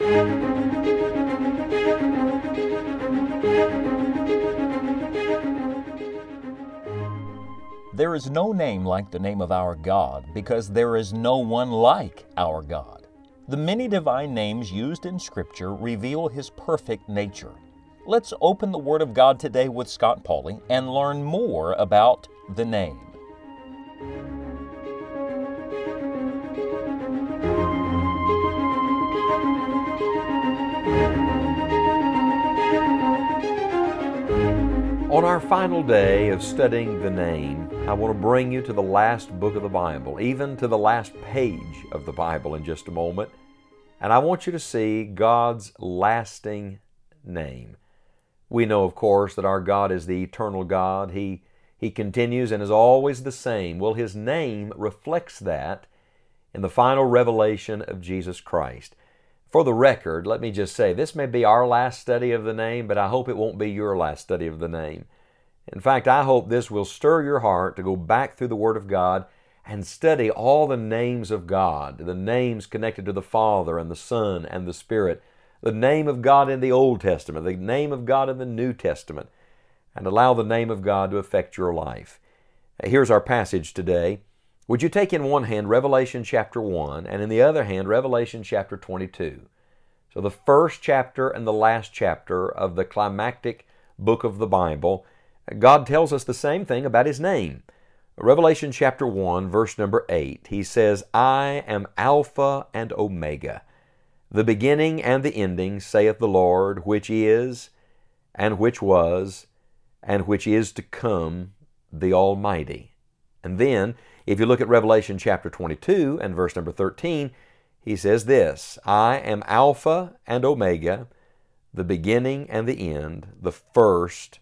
There is no name like the name of our God because there is no one like our God. The many divine names used in Scripture reveal His perfect nature. Let's open the Word of God today with Scott Pauley and learn more about the name. On our final day of studying the name, I want to bring you to the last book of the Bible, even to the last page of the Bible in just a moment. And I want you to see God's lasting name. We know, of course, that our God is the eternal God. He, he continues and is always the same. Well, His name reflects that in the final revelation of Jesus Christ. For the record, let me just say this may be our last study of the name, but I hope it won't be your last study of the name. In fact, I hope this will stir your heart to go back through the Word of God and study all the names of God, the names connected to the Father and the Son and the Spirit, the name of God in the Old Testament, the name of God in the New Testament, and allow the name of God to affect your life. Here's our passage today. Would you take in one hand Revelation chapter 1 and in the other hand Revelation chapter 22? So, the first chapter and the last chapter of the climactic book of the Bible, God tells us the same thing about His name. Revelation chapter 1, verse number 8, He says, I am Alpha and Omega, the beginning and the ending, saith the Lord, which is, and which was, and which is to come, the Almighty. And then, if you look at Revelation chapter 22 and verse number 13, he says this I am Alpha and Omega, the beginning and the end, the first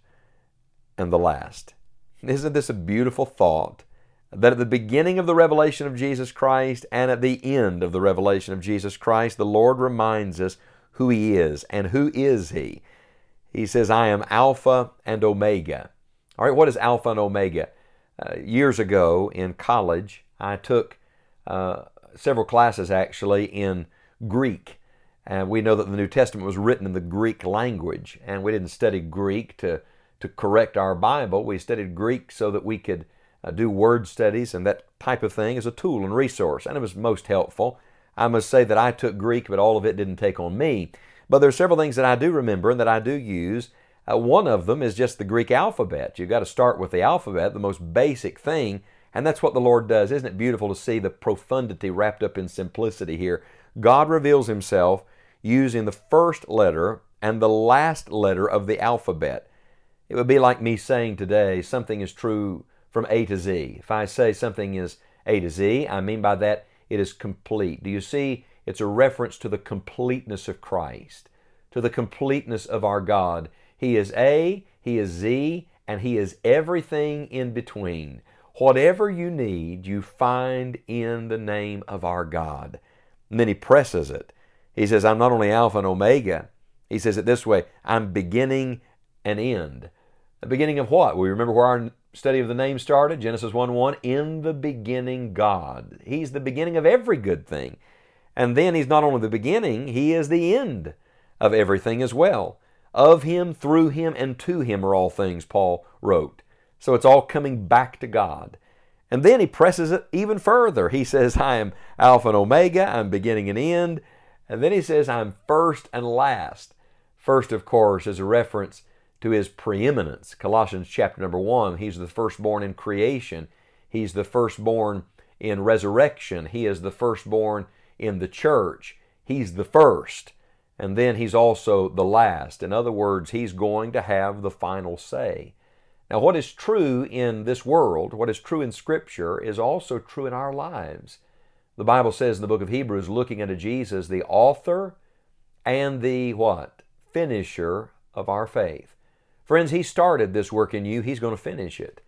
and the last. Isn't this a beautiful thought? That at the beginning of the revelation of Jesus Christ and at the end of the revelation of Jesus Christ, the Lord reminds us who He is. And who is He? He says, I am Alpha and Omega. All right, what is Alpha and Omega? Uh, years ago in college, I took uh, several classes actually in Greek. And we know that the New Testament was written in the Greek language, and we didn't study Greek to, to correct our Bible. We studied Greek so that we could uh, do word studies and that type of thing as a tool and resource, and it was most helpful. I must say that I took Greek, but all of it didn't take on me. But there are several things that I do remember and that I do use, uh, one of them is just the Greek alphabet. You've got to start with the alphabet, the most basic thing, and that's what the Lord does. Isn't it beautiful to see the profundity wrapped up in simplicity here? God reveals Himself using the first letter and the last letter of the alphabet. It would be like me saying today something is true from A to Z. If I say something is A to Z, I mean by that it is complete. Do you see? It's a reference to the completeness of Christ, to the completeness of our God. He is A, He is Z, and He is everything in between. Whatever you need, you find in the name of our God. And then He presses it. He says, I'm not only Alpha and Omega, He says it this way I'm beginning and end. The beginning of what? We remember where our study of the name started Genesis 1 1. In the beginning, God. He's the beginning of every good thing. And then He's not only the beginning, He is the end of everything as well. Of him, through him, and to him are all things, Paul wrote. So it's all coming back to God. And then he presses it even further. He says, I am Alpha and Omega, I'm beginning and end. And then he says, I'm first and last. First, of course, is a reference to his preeminence. Colossians chapter number one, he's the firstborn in creation. He's the firstborn in resurrection. He is the firstborn in the church. He's the first and then he's also the last. In other words, he's going to have the final say. Now, what is true in this world, what is true in Scripture, is also true in our lives. The Bible says in the book of Hebrews, looking unto Jesus, the author and the what? Finisher of our faith. Friends, He started this work in you, He's going to finish it.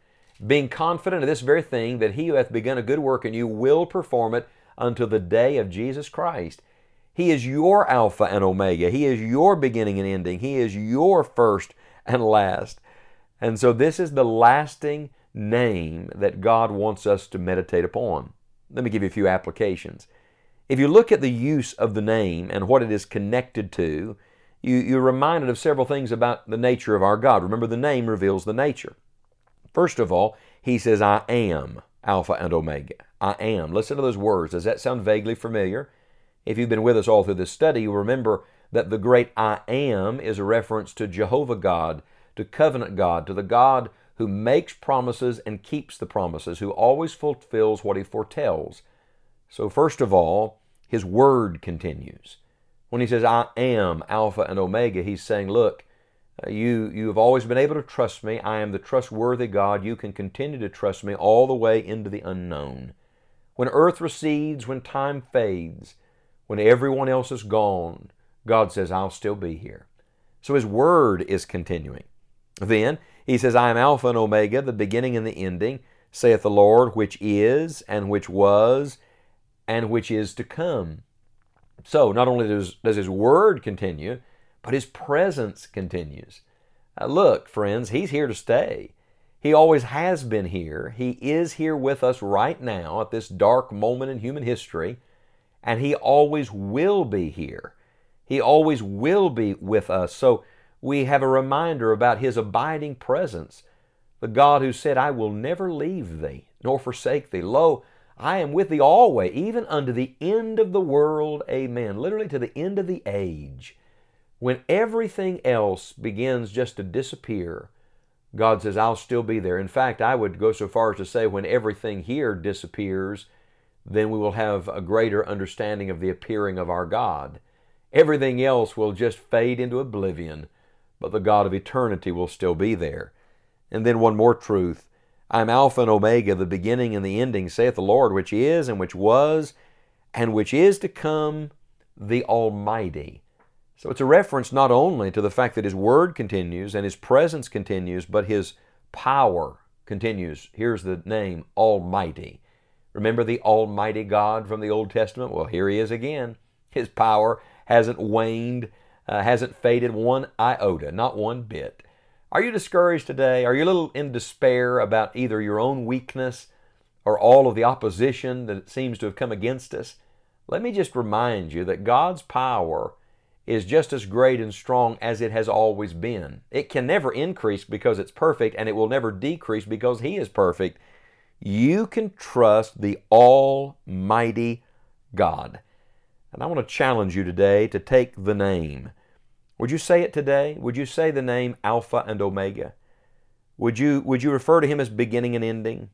Being confident of this very thing, that He who hath begun a good work in you will perform it unto the day of Jesus Christ. He is your Alpha and Omega. He is your beginning and ending. He is your first and last. And so, this is the lasting name that God wants us to meditate upon. Let me give you a few applications. If you look at the use of the name and what it is connected to, you, you're reminded of several things about the nature of our God. Remember, the name reveals the nature. First of all, he says, I am Alpha and Omega. I am. Listen to those words. Does that sound vaguely familiar? If you've been with us all through this study, you remember that the great I am is a reference to Jehovah God, to covenant God, to the God who makes promises and keeps the promises, who always fulfills what he foretells. So, first of all, his word continues. When he says, I am Alpha and Omega, he's saying, Look, uh, you, you have always been able to trust me. I am the trustworthy God. You can continue to trust me all the way into the unknown. When earth recedes, when time fades, when everyone else is gone, God says, I'll still be here. So His Word is continuing. Then He says, I am Alpha and Omega, the beginning and the ending, saith the Lord, which is, and which was, and which is to come. So not only does, does His Word continue, but His presence continues. Uh, look, friends, He's here to stay. He always has been here. He is here with us right now at this dark moment in human history, and He always will be here. He always will be with us. So we have a reminder about His abiding presence. The God who said, I will never leave thee nor forsake thee. Lo, I am with thee always, even unto the end of the world. Amen. Literally to the end of the age. When everything else begins just to disappear, God says, I'll still be there. In fact, I would go so far as to say, when everything here disappears, then we will have a greater understanding of the appearing of our God. Everything else will just fade into oblivion, but the God of eternity will still be there. And then one more truth I am Alpha and Omega, the beginning and the ending, saith the Lord, which is, and which was, and which is to come, the Almighty. So it's a reference not only to the fact that His Word continues and His presence continues, but His power continues. Here's the name, Almighty. Remember the Almighty God from the Old Testament? Well, here He is again. His power hasn't waned, uh, hasn't faded one iota, not one bit. Are you discouraged today? Are you a little in despair about either your own weakness or all of the opposition that seems to have come against us? Let me just remind you that God's power is just as great and strong as it has always been. It can never increase because it's perfect, and it will never decrease because He is perfect. You can trust the Almighty God. And I want to challenge you today to take the name would you say it today? Would you say the name Alpha and Omega? Would you, would you refer to Him as beginning and ending?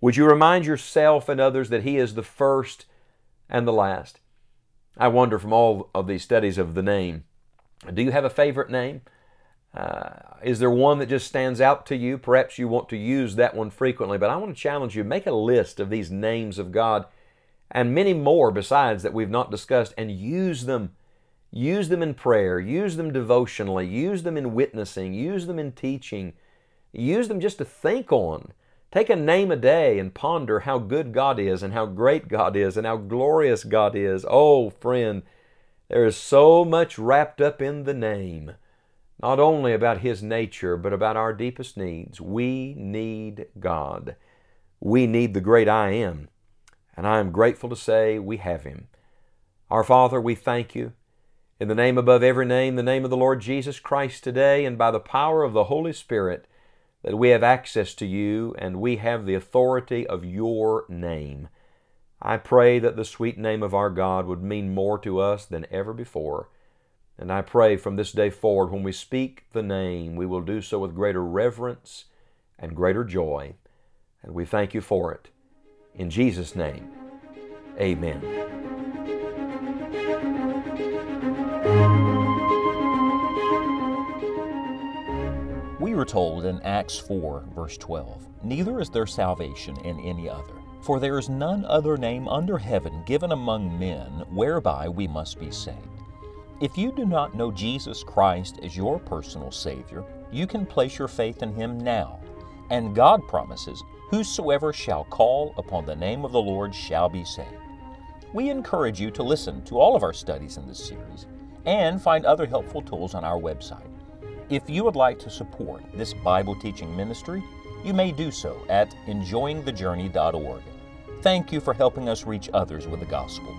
Would you remind yourself and others that He is the first and the last? I wonder from all of these studies of the name, do you have a favorite name? Uh, is there one that just stands out to you? Perhaps you want to use that one frequently, but I want to challenge you. Make a list of these names of God and many more besides that we've not discussed and use them. Use them in prayer, use them devotionally, use them in witnessing, use them in teaching, use them just to think on. Take a name a day and ponder how good God is and how great God is and how glorious God is. Oh, friend, there is so much wrapped up in the name, not only about His nature, but about our deepest needs. We need God. We need the great I am. And I am grateful to say we have Him. Our Father, we thank you. In the name above every name, the name of the Lord Jesus Christ today, and by the power of the Holy Spirit, that we have access to you and we have the authority of your name. I pray that the sweet name of our God would mean more to us than ever before. And I pray from this day forward, when we speak the name, we will do so with greater reverence and greater joy. And we thank you for it. In Jesus' name, amen. We are told in Acts 4, verse 12, Neither is there salvation in any other, for there is none other name under heaven given among men whereby we must be saved. If you do not know Jesus Christ as your personal Savior, you can place your faith in Him now. And God promises, Whosoever shall call upon the name of the Lord shall be saved. We encourage you to listen to all of our studies in this series and find other helpful tools on our website. If you would like to support this Bible teaching ministry, you may do so at enjoyingthejourney.org. Thank you for helping us reach others with the gospel.